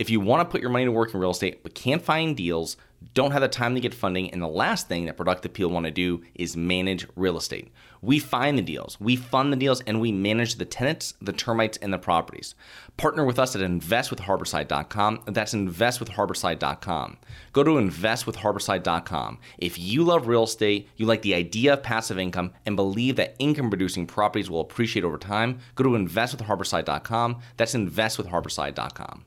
If you want to put your money to work in real estate but can't find deals, don't have the time to get funding, and the last thing that Productive People want to do is manage real estate. We find the deals, we fund the deals, and we manage the tenants, the termites, and the properties. Partner with us at investwithharborside.com. That's investwithharborside.com. Go to investwithharborside.com. If you love real estate, you like the idea of passive income, and believe that income producing properties will appreciate over time, go to investwithharborside.com. That's investwithharborside.com.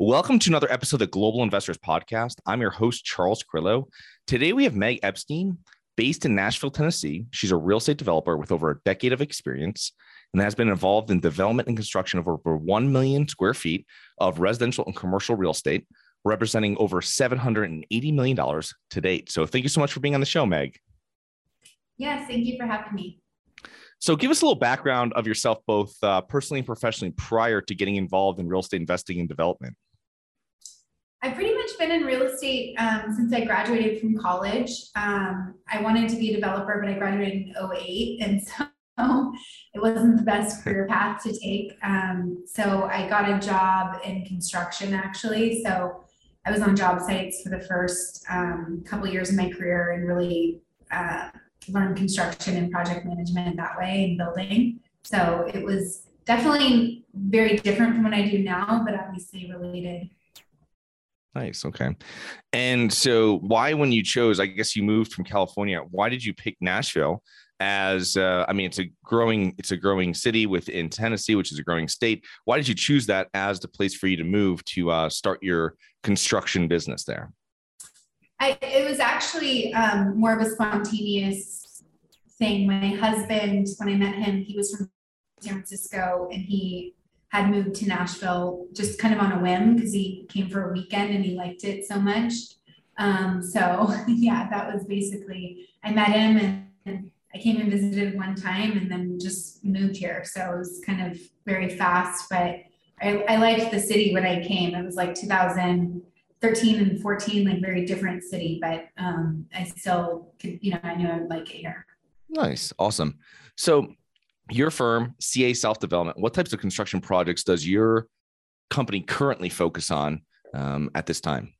Welcome to another episode of the Global Investors Podcast. I'm your host, Charles Carillo. Today we have Meg Epstein, based in Nashville, Tennessee. She's a real estate developer with over a decade of experience and has been involved in development and construction of over 1 million square feet of residential and commercial real estate, representing over $780 million to date. So thank you so much for being on the show, Meg. Yes, thank you for having me. So, give us a little background of yourself, both uh, personally and professionally, prior to getting involved in real estate investing and development. Estate um, since I graduated from college. Um, I wanted to be a developer, but I graduated in 08. And so it wasn't the best career path to take. Um, so I got a job in construction actually. So I was on job sites for the first um, couple years of my career and really uh, learned construction and project management that way and building. So it was definitely very different from what I do now, but obviously related. Nice. Okay. And so, why, when you chose, I guess you moved from California, why did you pick Nashville? As uh, I mean, it's a growing, it's a growing city within Tennessee, which is a growing state. Why did you choose that as the place for you to move to uh, start your construction business there? I, it was actually um, more of a spontaneous thing. My husband, when I met him, he was from San Francisco, and he had moved to Nashville just kind of on a whim because he came for a weekend and he liked it so much. Um, so yeah, that was basically I met him and, and I came and visited one time and then just moved here. So it was kind of very fast, but I, I liked the city when I came. It was like 2013 and 14, like very different city, but um, I still could, you know, I knew I would like it here. Nice. Awesome. So your firm, CA South Development, what types of construction projects does your company currently focus on um, at this time?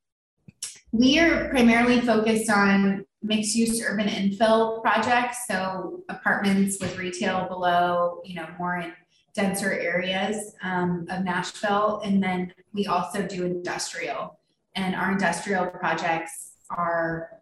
We are primarily focused on mixed use urban infill projects, so apartments with retail below, you know, more in denser areas um, of Nashville. And then we also do industrial, and our industrial projects are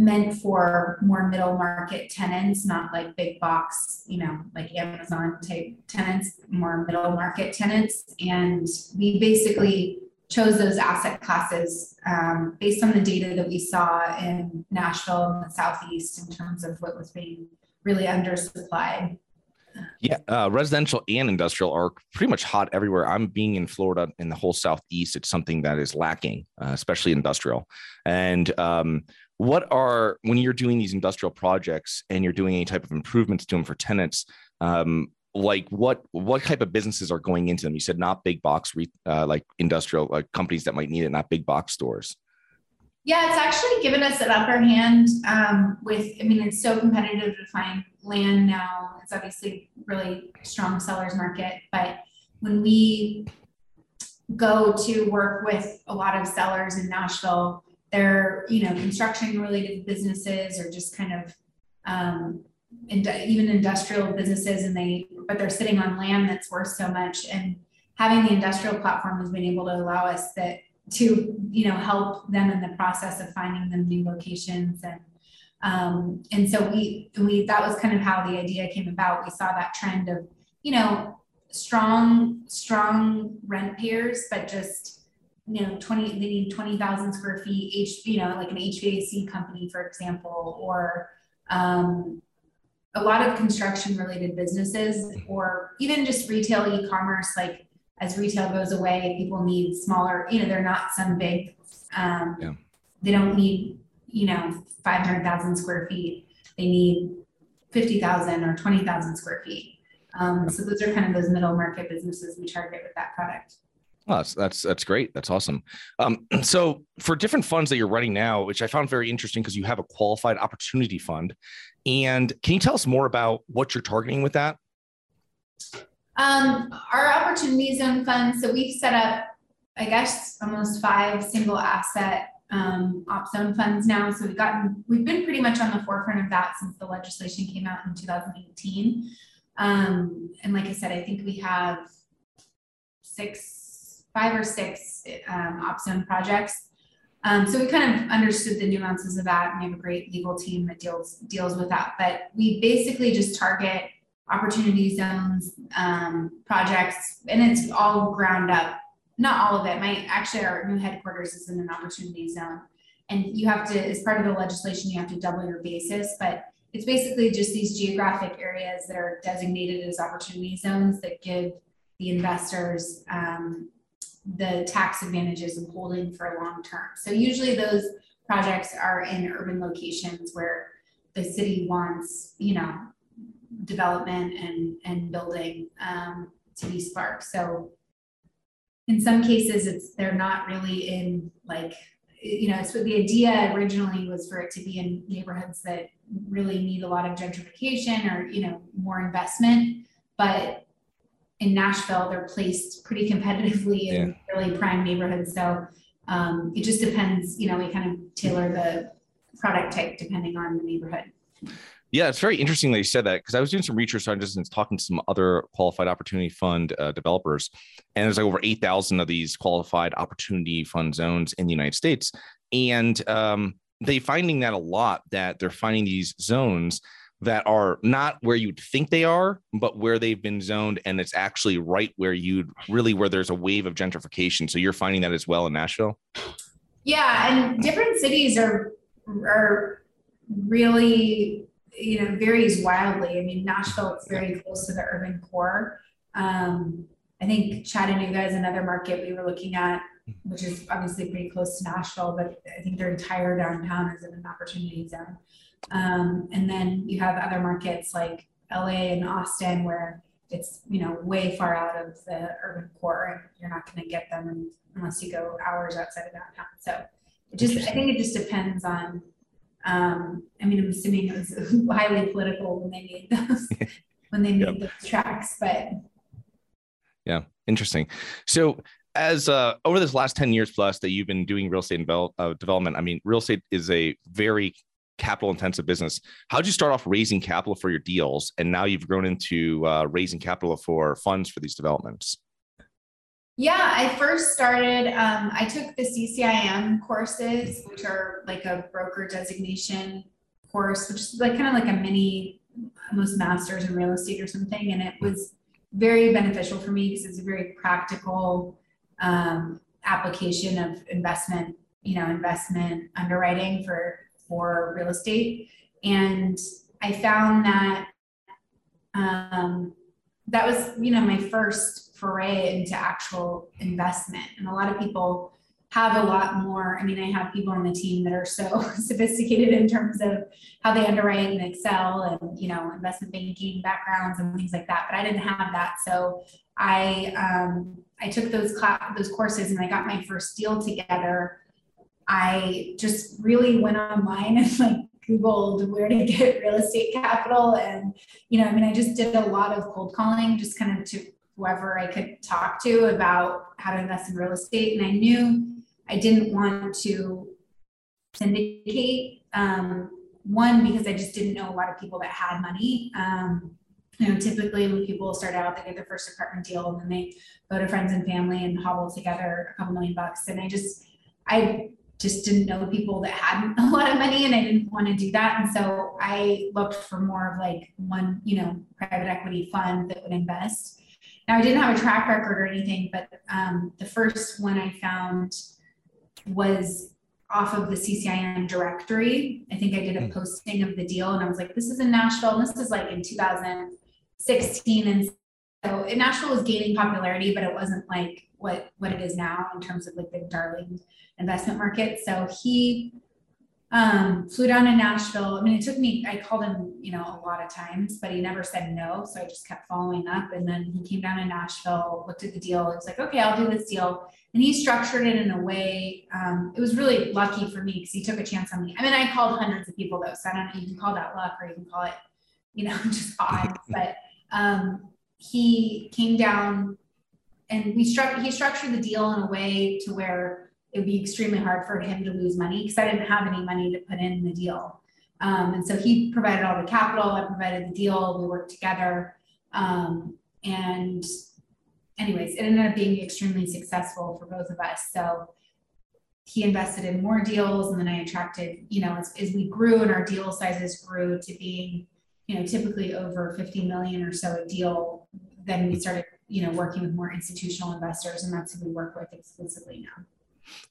meant for more middle market tenants, not like big box, you know, like Amazon type tenants, more middle market tenants. And we basically chose those asset classes um, based on the data that we saw in Nashville and the Southeast in terms of what was being really undersupplied. Yeah, uh, residential and industrial are pretty much hot everywhere. I'm being in Florida in the whole Southeast. It's something that is lacking, uh, especially industrial. And um, what are when you're doing these industrial projects and you're doing any type of improvements to them for tenants um, like what what type of businesses are going into them? You said not big box uh, like industrial companies that might need it not big box stores. Yeah it's actually given us an upper hand um, with i mean it's so competitive to find land now. It's obviously really strong sellers market but when we go to work with a lot of sellers in nashville they're you know construction related businesses or just kind of um, even industrial businesses and they but they're sitting on land that's worth so much and having the industrial platform has been able to allow us that to you know help them in the process of finding them new locations and um, and so we we that was kind of how the idea came about. We saw that trend of you know, strong, strong rent payers, but just, you know, 20, they need 20,000 square feet, H, you know, like an HVAC company, for example, or um, a lot of construction related businesses, or even just retail e-commerce, like as retail goes away, people need smaller, you know, they're not some big, um, yeah. they don't need, you know, 500,000 square feet. They need 50,000 or 20,000 square feet. Um, so those are kind of those middle market businesses we target with that product. That's, that's that's great. That's awesome. Um, so for different funds that you're running now, which I found very interesting because you have a qualified opportunity fund, and can you tell us more about what you're targeting with that? Um, our opportunity zone fund. So we've set up, I guess, almost five single asset um, op zone funds now. So we've gotten, we've been pretty much on the forefront of that since the legislation came out in 2018. Um, and like I said, I think we have six, five or six um, op zone projects. Um, so we kind of understood the nuances of that, and we have a great legal team that deals deals with that. But we basically just target opportunity zones um, projects, and it's all ground up. Not all of it. My actually, our new headquarters is in an opportunity zone, and you have to, as part of the legislation, you have to double your basis. But it's basically just these geographic areas that are designated as opportunity zones that give the investors um, the tax advantages of holding for long term. So usually those projects are in urban locations where the city wants, you know, development and and building um, to be sparked. So in some cases, it's they're not really in like you know. So the idea originally was for it to be in neighborhoods that really need a lot of gentrification or you know more investment, but in Nashville, they're placed pretty competitively in yeah. really prime neighborhoods. So um, it just depends. You know, we kind of tailor the product type depending on the neighborhood. Yeah, it's very interesting that you said that because I was doing some research on just talking to some other qualified opportunity fund uh, developers, and there's like over eight thousand of these qualified opportunity fund zones in the United States, and um, they finding that a lot that they're finding these zones that are not where you'd think they are, but where they've been zoned, and it's actually right where you'd really where there's a wave of gentrification. So you're finding that as well in Nashville. Yeah, and different cities are are really you know varies wildly. I mean, Nashville is very close to the urban core. Um, I think Chattanooga is another market we were looking at, which is obviously pretty close to Nashville, but I think their entire downtown is in an opportunity zone. Um, and then you have other markets like LA and Austin where it's you know way far out of the urban core and you're not going to get them unless you go hours outside of downtown. So it just I think it just depends on um, I mean, I'm assuming it was highly political when they made those when they made yep. those tracts, but yeah, interesting. So as uh, over this last 10 years plus that you've been doing real estate develop, uh, development, I mean, real estate is a very capital intensive business. How'd you start off raising capital for your deals? And now you've grown into uh, raising capital for funds for these developments. Yeah, I first started, um, I took the CCIM courses, which are like a broker designation course, which is like kind of like a mini, almost master's in real estate or something. And it was very beneficial for me because it's a very practical um, application of investment, you know, investment underwriting for, for real estate. And I found that um, that was, you know, my first foray into actual investment. And a lot of people have a lot more. I mean, I have people on the team that are so sophisticated in terms of how they underwrite and Excel and, you know, investment banking backgrounds and things like that. But I didn't have that. So I, um, I took those those courses and I got my first deal together. I just really went online and like Googled where to get real estate capital. And, you know, I mean, I just did a lot of cold calling just kind of to whoever I could talk to about how to invest in real estate. And I knew I didn't want to syndicate. Um, one, because I just didn't know a lot of people that had money. Um, you know, typically when people start out, they get their first apartment deal and then they go to friends and family and hobble together a couple million bucks. And I just, I just didn't know people that had a lot of money and I didn't want to do that. And so I looked for more of like one, you know, private equity fund that would invest. Now I didn't have a track record or anything, but um, the first one I found was off of the CCIM directory. I think I did a hmm. posting of the deal and I was like, this is in Nashville. And this is like in 2016. And so Nashville was gaining popularity, but it wasn't like what, what it is now in terms of like the darling investment market. So he um, flew down to Nashville. I mean, it took me, I called him, you know, a lot of times, but he never said no. So I just kept following up. And then he came down to Nashville, looked at the deal. It was like, okay, I'll do this deal. And he structured it in a way, um, it was really lucky for me because he took a chance on me. I mean, I called hundreds of people though. So I don't know, you can call that luck or you can call it, you know, just odds. but um, he came down and we struck, he structured the deal in a way to where it would be extremely hard for him to lose money because I didn't have any money to put in the deal. Um, and so he provided all the capital, I provided the deal, we worked together. Um, and anyways, it ended up being extremely successful for both of us. So he invested in more deals and then I attracted, you know, as, as we grew and our deal sizes grew to being, you know, typically over 50 million or so a deal, then we started, you know, working with more institutional investors and that's who we work with exclusively now.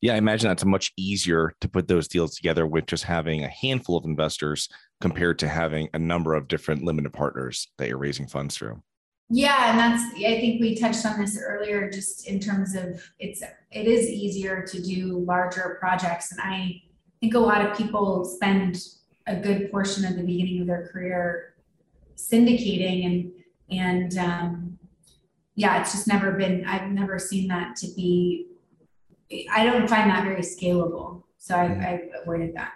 Yeah, I imagine that's much easier to put those deals together with just having a handful of investors compared to having a number of different limited partners that you're raising funds through. Yeah, and that's I think we touched on this earlier just in terms of it's it is easier to do larger projects and I think a lot of people spend a good portion of the beginning of their career syndicating and and um, yeah, it's just never been I've never seen that to be I don't find that very scalable. So I, mm-hmm. I avoided that.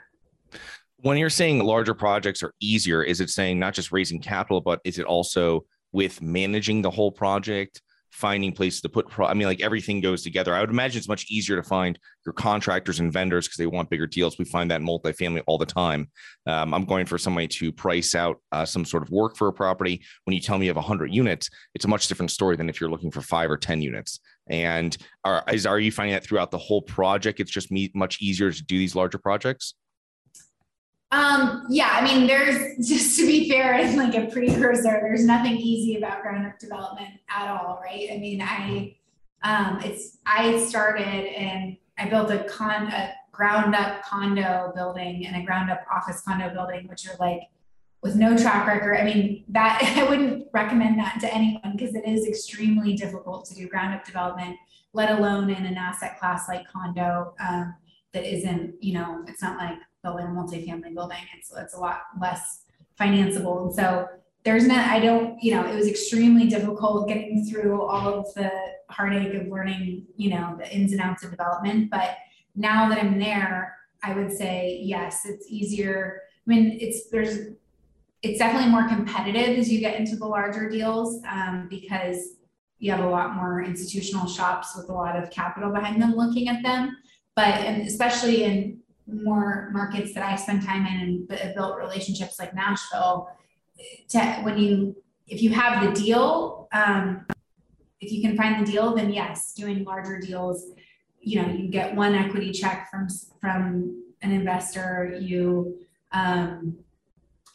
When you're saying larger projects are easier, is it saying not just raising capital, but is it also with managing the whole project? Finding places to put pro- i mean like everything goes together. I would imagine it's much easier to find your contractors and vendors because they want bigger deals. We find that in multifamily all the time. Um, i'm going for somebody to price out uh, some sort of work for a property. When you tell me you have 100 units it's a much different story than if you're looking for five or 10 units. And are, is, are you finding that throughout the whole project it's just me, much easier to do these larger projects um, yeah, I mean, there's just to be fair and like a precursor, there's nothing easy about ground up development at all, right? I mean, I um, it's I started and I built a con a ground up condo building and a ground up office condo building, which are like with no track record. I mean, that I wouldn't recommend that to anyone because it is extremely difficult to do ground up development, let alone in an asset class like condo um, that isn't, you know, it's not like building a multifamily building. And so it's a lot less financeable. And so there's not, I don't, you know, it was extremely difficult getting through all of the heartache of learning, you know, the ins and outs of development. But now that I'm there, I would say yes, it's easier. I mean, it's there's it's definitely more competitive as you get into the larger deals um, because you have a lot more institutional shops with a lot of capital behind them looking at them. But and especially in more markets that I spend time in and built relationships like Nashville, to when you if you have the deal, um, if you can find the deal, then yes, doing larger deals, you know, you get one equity check from from an investor, you um,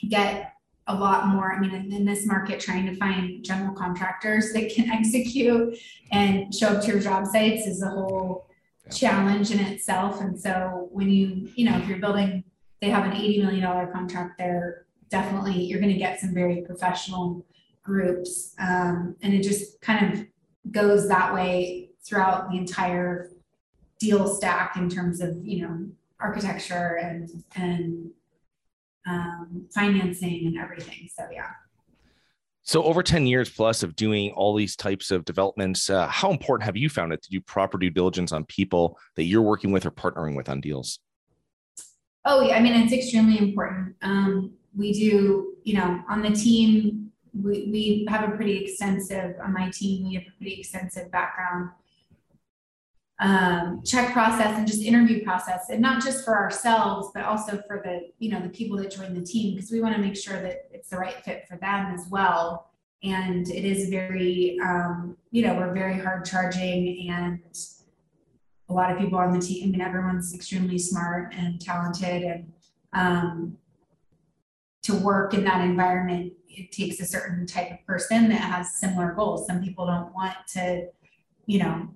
get a lot more. I mean, in, in, this market, trying to find general contractors that can execute and show up to your job sites is a whole challenge in itself. And so when you, you know, if you're building, they have an $80 million contract there, definitely you're going to get some very professional groups. Um, and it just kind of goes that way throughout the entire deal stack in terms of, you know, architecture and, and um, financing and everything. So yeah. So, over 10 years plus of doing all these types of developments, uh, how important have you found it to do proper due diligence on people that you're working with or partnering with on deals? Oh, yeah. I mean, it's extremely important. Um, we do, you know, on the team, we, we have a pretty extensive, on my team, we have a pretty extensive background um, check process and just interview process and not just for ourselves but also for the you know the people that join the team because we want to make sure that it's the right fit for them as well and it is very um, you know we're very hard charging and a lot of people on the team. I mean, everyone's extremely smart and talented, and um, to work in that environment, it takes a certain type of person that has similar goals. Some people don't want to, you know,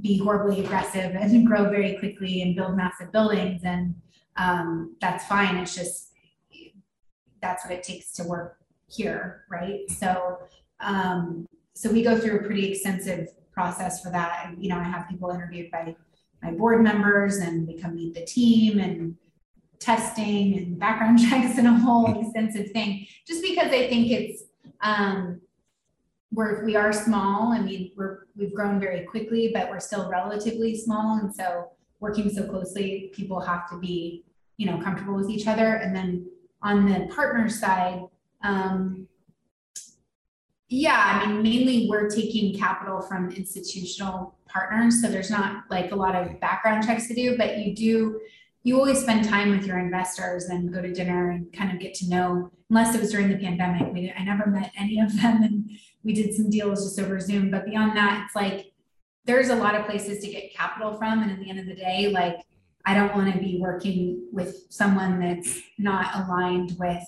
be horribly aggressive and grow very quickly and build massive buildings, and um, that's fine. It's just that's what it takes to work here, right? So, um, so we go through a pretty extensive process for that. You know, I have people interviewed by my board members, and we come meet the team and testing and background checks and a whole extensive thing. Just because I think it's um, we're we are small. I mean, we're we've grown very quickly, but we're still relatively small, and so working so closely, people have to be you know comfortable with each other. And then on the partner side, um, yeah, I mean, mainly we're taking capital from institutional partners. So there's not like a lot of background checks to do, but you do, you always spend time with your investors and go to dinner and kind of get to know, unless it was during the pandemic. We, I never met any of them and we did some deals just over Zoom. But beyond that, it's like there's a lot of places to get capital from. And at the end of the day, like I don't want to be working with someone that's not aligned with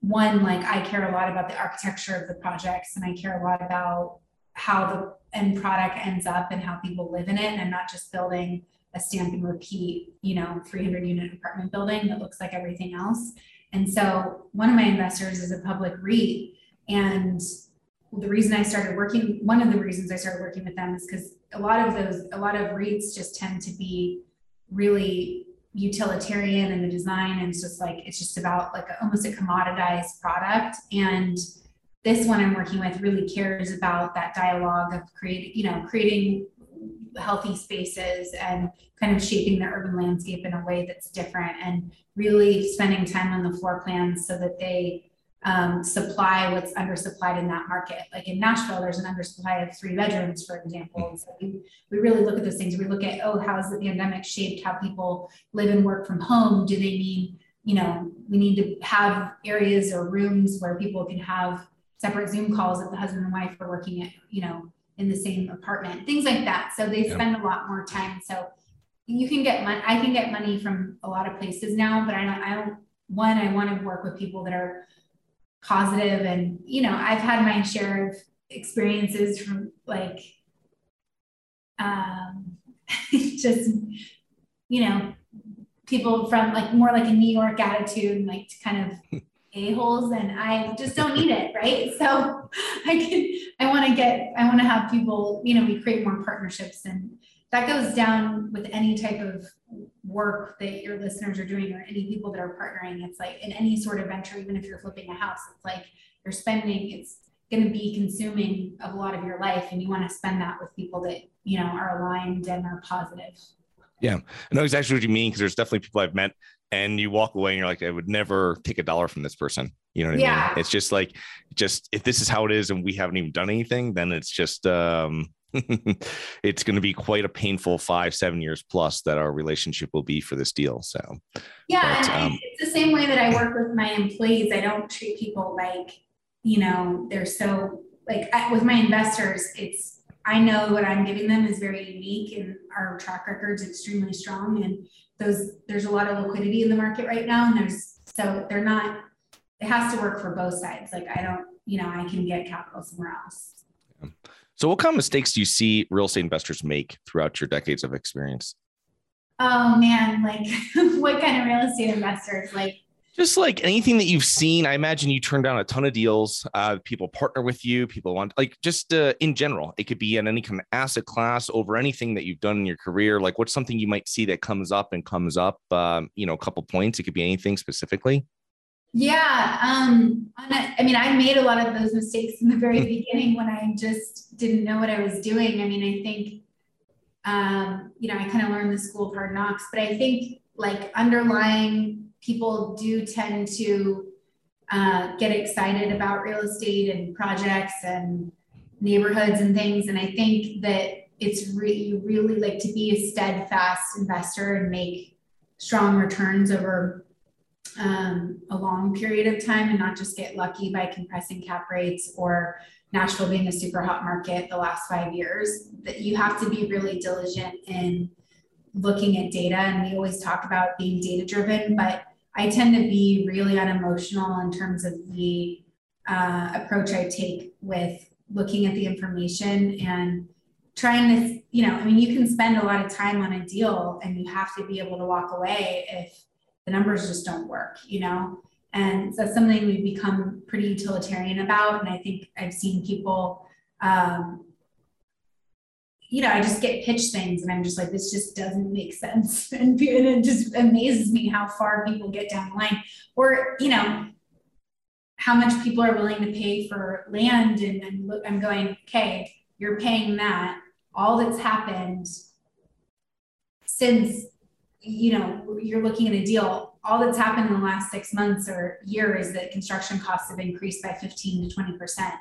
one, like I care a lot about the architecture of the projects and I care a lot about how the end product ends up and how people live in it. And I'm not just building a stamp and repeat, you know, 300 unit apartment building that looks like everything else. And so one of my investors is a public REIT. And the reason I started working, one of the reasons I started working with them is because a lot of those, a lot of REITs just tend to be really utilitarian in the design and it's just like it's just about like a, almost a commoditized product. And this one i'm working with really cares about that dialogue of creating you know creating healthy spaces and kind of shaping the urban landscape in a way that's different and really spending time on the floor plans so that they um, supply what's undersupplied in that market. Like in Nashville, there's an undersupply of three bedrooms, for example. So we, we really look at those things. We look at, oh, how has the pandemic shaped how people live and work from home? Do they need, you know, we need to have areas or rooms where people can have separate Zoom calls if the husband and wife are working at, you know, in the same apartment, things like that. So they spend a lot more time. So you can get money, I can get money from a lot of places now, but I don't, I don't, one, I want to work with people that are positive. And you know i've had my share of experiences from like um just you know people from like more like a new york attitude like kind of a-holes and i just don't need it right? So i can i want to get i want to have people you know we create more partnerships. And that goes down with any type of work that your listeners are doing or any people that are partnering. It's like in any sort of venture, even if you're flipping a house, it's like you're spending, it's going to be consuming a lot of your life and you want to spend that with people that, you know, are aligned and are positive. Yeah, I know exactly what you mean because there's definitely people I've met and you walk away and you're like, I would never take a dollar from this person. You know what yeah. I mean? It's just like, just if this is how it is and we haven't even done anything, then it's just, um, it's going to be quite a painful five, seven years plus that our relationship will be for this deal. So, yeah, but, um, it's the same way that I work with my employees. I don't treat people like, you know, they're so like I, with my investors, it's, I know what I'm giving them is very unique and our track record's extremely strong. And those, there's a lot of liquidity in the market right now. And there's, so they're not, it has to work for both sides. Like I don't, you know, I can get capital somewhere else. Yeah. So, what kind of mistakes do you see real estate investors make throughout your decades of experience? Oh man, like what kind of real estate investors? Like just like anything that you've seen. I imagine you turn down a ton of deals. Uh, people partner with you. People want like just uh, in general. It could be in any kind of asset class over anything that you've done in your career. Like what's something you might see that comes up and comes up. Um, you know, a couple points. It could be anything specifically. Yeah. Um, I mean, I made a lot of those mistakes in the very beginning when I just didn't know what I was doing. I mean, I think, um, you know, I kind of learned the school of hard knocks, but I think like underlying people do tend to uh, get excited about real estate and projects and neighborhoods and things. And I think that it's really, really like to be a steadfast investor and make strong returns over um, a long period of time and not just get lucky by compressing cap rates or Nashville being a super hot market the last five years, that you have to be really diligent in looking at data. And we always talk about being data driven, but I tend to be really unemotional in terms of the uh, approach I take with looking at the information and trying to, you know, I mean, you can spend a lot of time on a deal and you have to be able to walk away if the numbers just don't work, you know? And that's something we've become pretty utilitarian about. And I think I've seen people, um, you know, I just get pitched things and I'm just like, this just doesn't make sense. And, and it just amazes me how far people get down the line. Or, you know, how much people are willing to pay for land. And, look, I'm going, okay, you're paying that. All that's happened since, you know, you're looking at a deal all that's happened in the last six months or year is that construction costs have increased by 15 to 20%.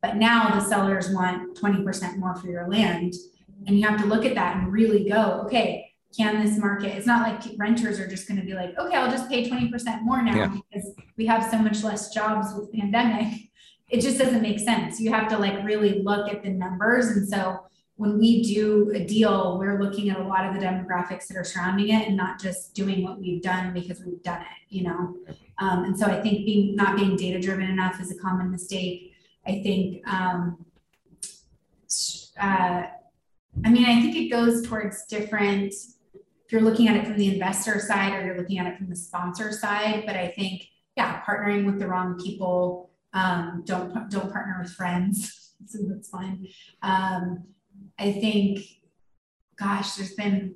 But now the sellers want 20% more for your land. And you have to look at that and really go, okay, can this market? It's not like renters are just going to be like, okay, I'll just pay 20% more now yeah. because we have so much less jobs with pandemic. It just doesn't make sense. You have to like really look at the numbers. And so when we do a deal, we're looking at a lot of the demographics that are surrounding it and not just doing what we've done because we've done it, you know? Um, and so I think being not being data driven enough is a common mistake. I think, um, uh, I mean, I think it goes towards different, if you're looking at it from the investor side or you're looking at it from the sponsor side, but I think, yeah, partnering with the wrong people, um, don't, don't partner with friends. so that's fine. I think, gosh, there's been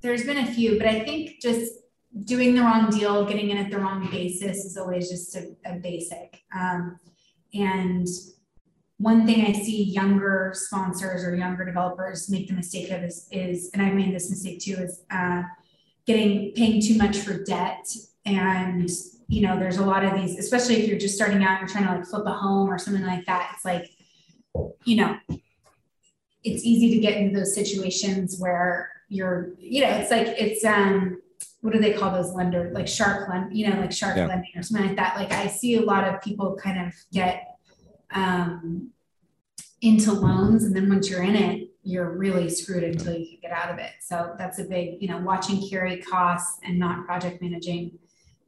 there's been a few, but I think just doing the wrong deal, getting in at the wrong basis is always just a, a basic. Um, and one thing I see younger sponsors or younger developers make the mistake of is, is and I've made this mistake too, is uh, getting paying too much for debt. And you know, there's a lot of these, especially if you're just starting out, and you're trying to like flip a home or something like that. It's like, you know, it's easy to get into those situations where you're, you know, it's like it's um what do they call those lenders? Like shark lend, you know, like shark yeah. lending or something like that. Like I see a lot of people kind of get um into loans and then once you're in it, you're really screwed until you can get out of it. So that's a big, you know, watching carry costs and not project managing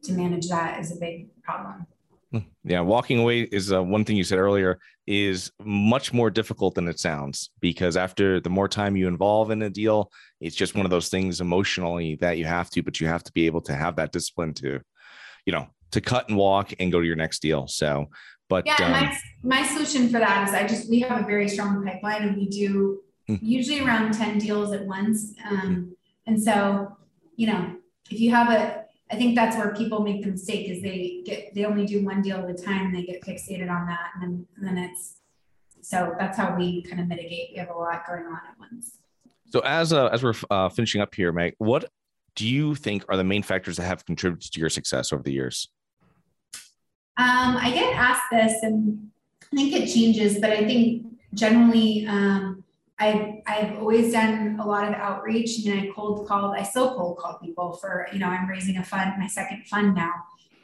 to manage that is a big problem. Hmm. Yeah, walking away is uh, one thing you said earlier is much more difficult than it sounds because after the more time you involve in a deal, it's just one of those things emotionally that you have to, but you have to be able to have that discipline to, you know, to cut and walk and go to your next deal. So, but yeah, um, my my solution for that is I just we have a very strong pipeline and we do hmm. usually around ten deals at once, um, and so you know if you have a I think that's where people make the mistake is they get they only do one deal at a time and they get fixated on that and then and then it's so that's how we kind of mitigate. We have a lot going on at once. So as uh, as we're uh, finishing up here, Meg, what do you think are the main factors that have contributed to your success over the years? Um, I get asked this, and I think it changes, but I think generally um, I've, I've always done a lot of outreach and I cold called, I still cold call people for, you know, I'm raising a fund, my second fund now.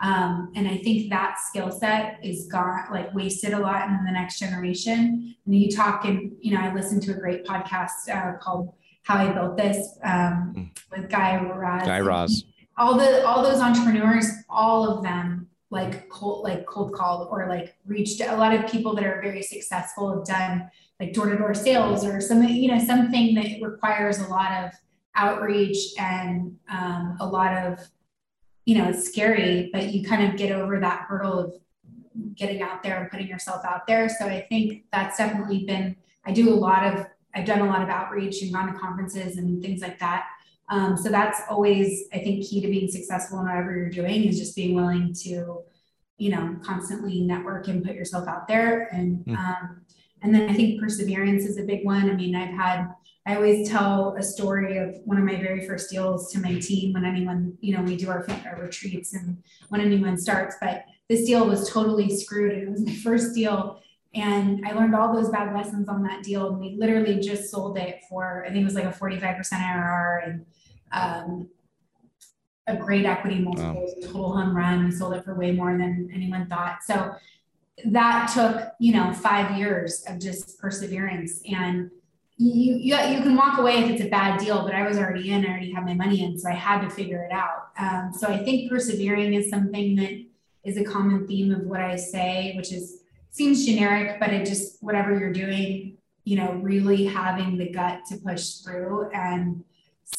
Um, and I think that skill set is gone, like wasted a lot in the next generation. And you talk and, you know, I listened to a great podcast uh, called How I Built This um, mm. with Guy Raz. Guy Raz. All the, all those entrepreneurs, all of them like cold, like cold called or like reached a lot of people that are very successful have done like door-to-door sales or some you know something that requires a lot of outreach and um, a lot of you know it's scary but you kind of get over that hurdle of getting out there and putting yourself out there. So i think that's definitely been i do a lot of i've done a lot of outreach and gone to conferences and things like that um, so that's always i think key to being successful in whatever you're doing is just being willing to you know constantly network and put yourself out there and mm. um, and then I think perseverance is a big one. I mean, I've had, I always tell a story of one of my very first deals to my team when anyone, you know, we do our, our retreats and when anyone starts. But this deal was totally screwed. It was my first deal. And I learned all those bad lessons on that deal. And we literally just sold it for, I think it was like a 45% IRR. And, um, a great equity multiple, wow. total home run. We sold it for way more than anyone thought. So that took, you know, five years of just perseverance. And you, you, you can walk away if it's a bad deal, but I was already in, I already had my money in, so I had to figure it out. Um, so I think persevering is something that is a common theme of what I say, which is seems generic, but it just whatever you're doing, you know, really having the gut to push through and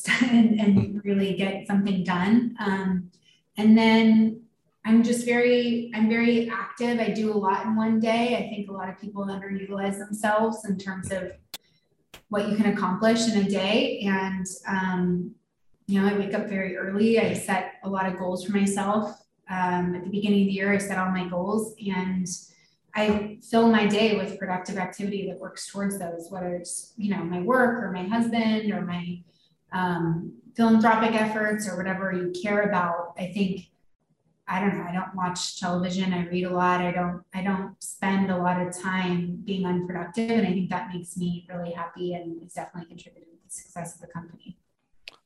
and, and really get something done. Um, and then I'm just very, I'm very active. I do a lot in one day. I think a lot of people underutilize themselves in terms of what you can accomplish in a day. And, um, you know, I wake up very early. I set a lot of goals for myself. Um, at the beginning of the year, I set all my goals and I fill my day with productive activity that works towards those, whether it's, you know, my work or my husband or my um, philanthropic efforts or whatever you care about. I think I don't know, I don't watch television, I read a lot, I don't I don't spend a lot of time being unproductive and I think that makes me really happy and it's definitely contributed to the success of the company.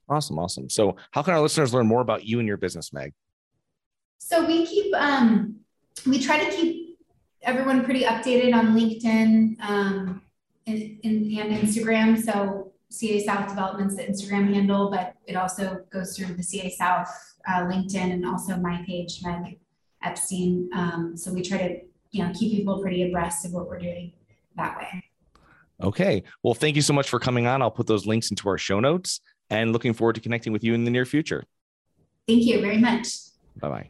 Awesome, awesome. So how can our listeners learn more about you and your business, Meg? So we keep um we try to keep everyone pretty updated on LinkedIn um and, and, and Instagram. So CA South Development's the Instagram handle, but it also goes through the CA South uh, LinkedIn and also my page, Meg Epstein. Um, so we try to, you know, keep people pretty abreast of what we're doing that way. Okay. Well, thank you so much for coming on. I'll put those links into our show notes and looking forward to connecting with you in the near future. Thank you very much. Bye bye.